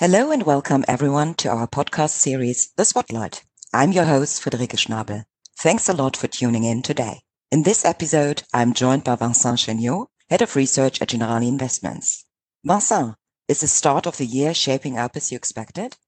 Hello and welcome everyone to our podcast series, The Spotlight. I'm your host, Friederike Schnabel. Thanks a lot for tuning in today. In this episode, I'm joined by Vincent Chaigneau, Head of Research at Generali Investments. Vincent, is the start of the year shaping up as you expected?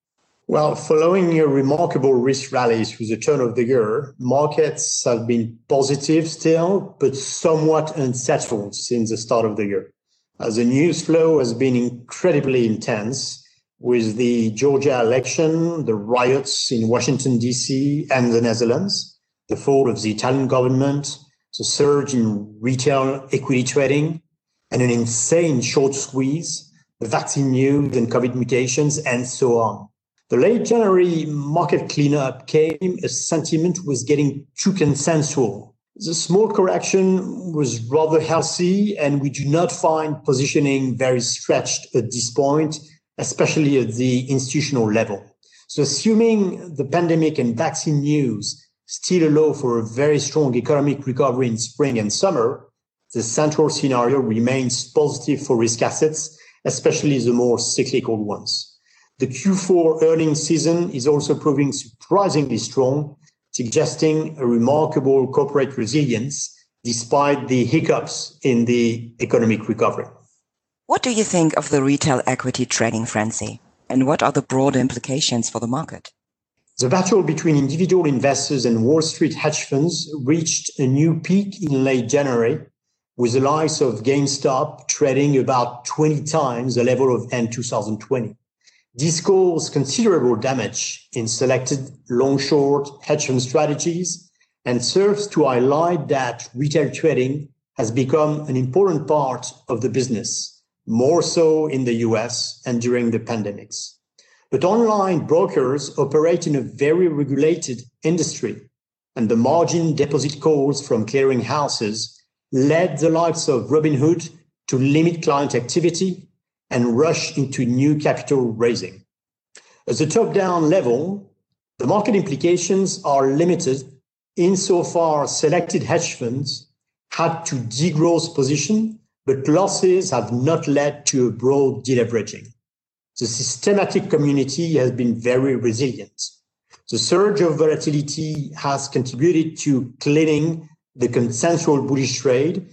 Well, following a remarkable risk rally through the turn of the year, markets have been positive still, but somewhat unsettled since the start of the year. As the news flow has been incredibly intense, with the Georgia election, the riots in Washington, D.C., and the Netherlands, the fall of the Italian government, the surge in retail equity trading, and an insane short squeeze, the vaccine news and COVID mutations, and so on. The late January market cleanup came as sentiment was getting too consensual. The small correction was rather healthy, and we do not find positioning very stretched at this point especially at the institutional level. So assuming the pandemic and vaccine news still allow for a very strong economic recovery in spring and summer, the central scenario remains positive for risk assets, especially the more cyclical ones. The Q4 earnings season is also proving surprisingly strong, suggesting a remarkable corporate resilience despite the hiccups in the economic recovery. What do you think of the retail equity trading frenzy? And what are the broader implications for the market? The battle between individual investors and Wall Street hedge funds reached a new peak in late January, with the likes of GameStop trading about 20 times the level of end 2020. This caused considerable damage in selected long short hedge fund strategies and serves to highlight that retail trading has become an important part of the business more so in the US and during the pandemics. But online brokers operate in a very regulated industry, and the margin deposit calls from clearing houses led the likes of Robinhood to limit client activity and rush into new capital raising. At the top down level, the market implications are limited insofar selected hedge funds had to degrowth position but losses have not led to a broad deleveraging. The systematic community has been very resilient. The surge of volatility has contributed to cleaning the consensual bullish trade,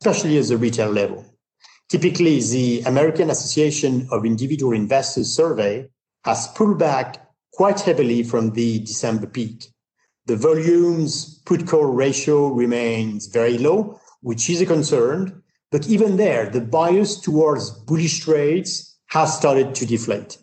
especially at the retail level. Typically, the American Association of Individual Investors survey has pulled back quite heavily from the December peak. The volumes put call ratio remains very low, which is a concern, but even there, the bias towards bullish trades has started to deflate.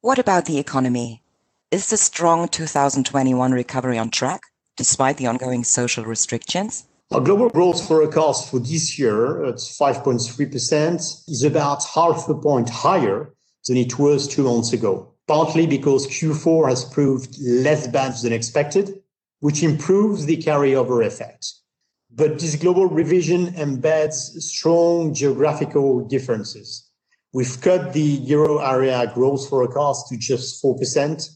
What about the economy? Is the strong 2021 recovery on track despite the ongoing social restrictions? Our global growth forecast for this year at 5.3% is about half a point higher than it was two months ago, partly because Q4 has proved less bad than expected, which improves the carryover effect. But this global revision embeds strong geographical differences. We've cut the euro area growth forecast to just 4%,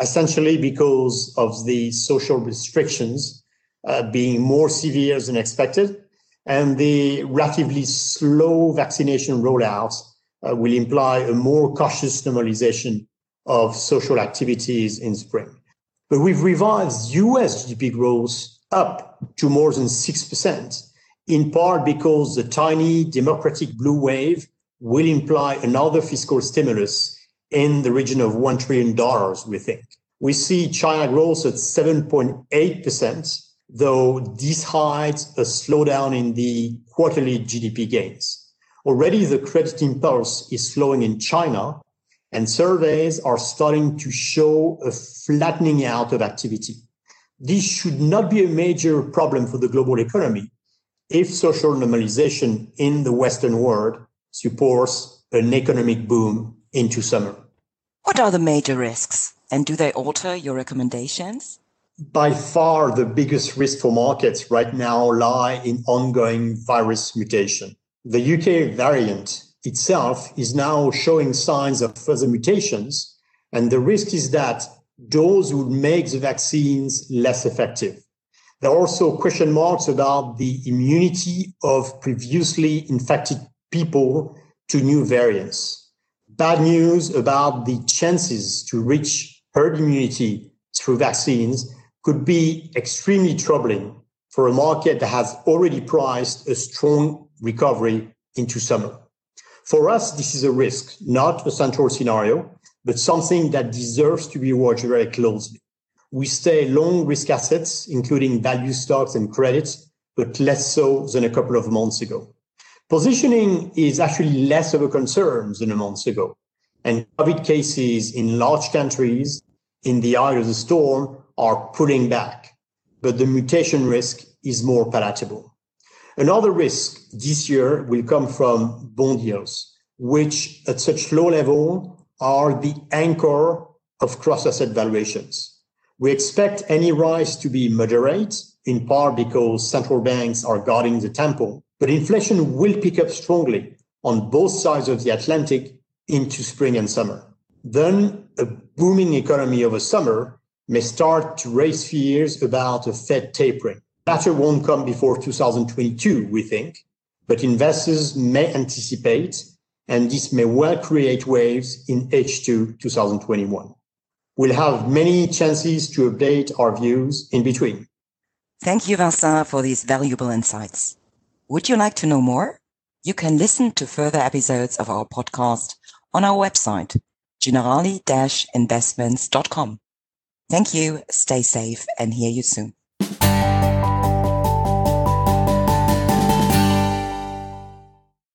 essentially because of the social restrictions uh, being more severe than expected. And the relatively slow vaccination rollout uh, will imply a more cautious normalization of social activities in spring. But we've revised US GDP growth up to more than 6%, in part because the tiny democratic blue wave will imply another fiscal stimulus in the region of $1 trillion, we think. We see China growth at 7.8%, though this hides a slowdown in the quarterly GDP gains. Already the credit impulse is slowing in China, and surveys are starting to show a flattening out of activity this should not be a major problem for the global economy if social normalization in the Western world supports an economic boom into summer. What are the major risks, and do they alter your recommendations? By far, the biggest risk for markets right now lie in ongoing virus mutation. The UK variant itself is now showing signs of further mutations, and the risk is that those would make the vaccines less effective. There are also question marks about the immunity of previously infected people to new variants. bad news about the chances to reach herd immunity through vaccines could be extremely troubling for a market that has already priced a strong recovery into summer. For us, this is a risk, not a central scenario, but something that deserves to be watched very closely. We stay long risk assets, including value stocks and credits, but less so than a couple of months ago. Positioning is actually less of a concern than a month ago. And COVID cases in large countries in the eye of the storm are pulling back, but the mutation risk is more palatable. Another risk this year will come from bond yields, which at such low level are the anchor of cross asset valuations. We expect any rise to be moderate, in part because central banks are guarding the tempo, but inflation will pick up strongly on both sides of the Atlantic into spring and summer. Then a booming economy over summer may start to raise fears about a Fed tapering. Latter won't come before 2022, we think, but investors may anticipate, and this may well create waves in H2 2021. We'll have many chances to update our views in between. Thank you, Vincent, for these valuable insights. Would you like to know more? You can listen to further episodes of our podcast on our website, generali-investments.com. Thank you, stay safe, and hear you soon.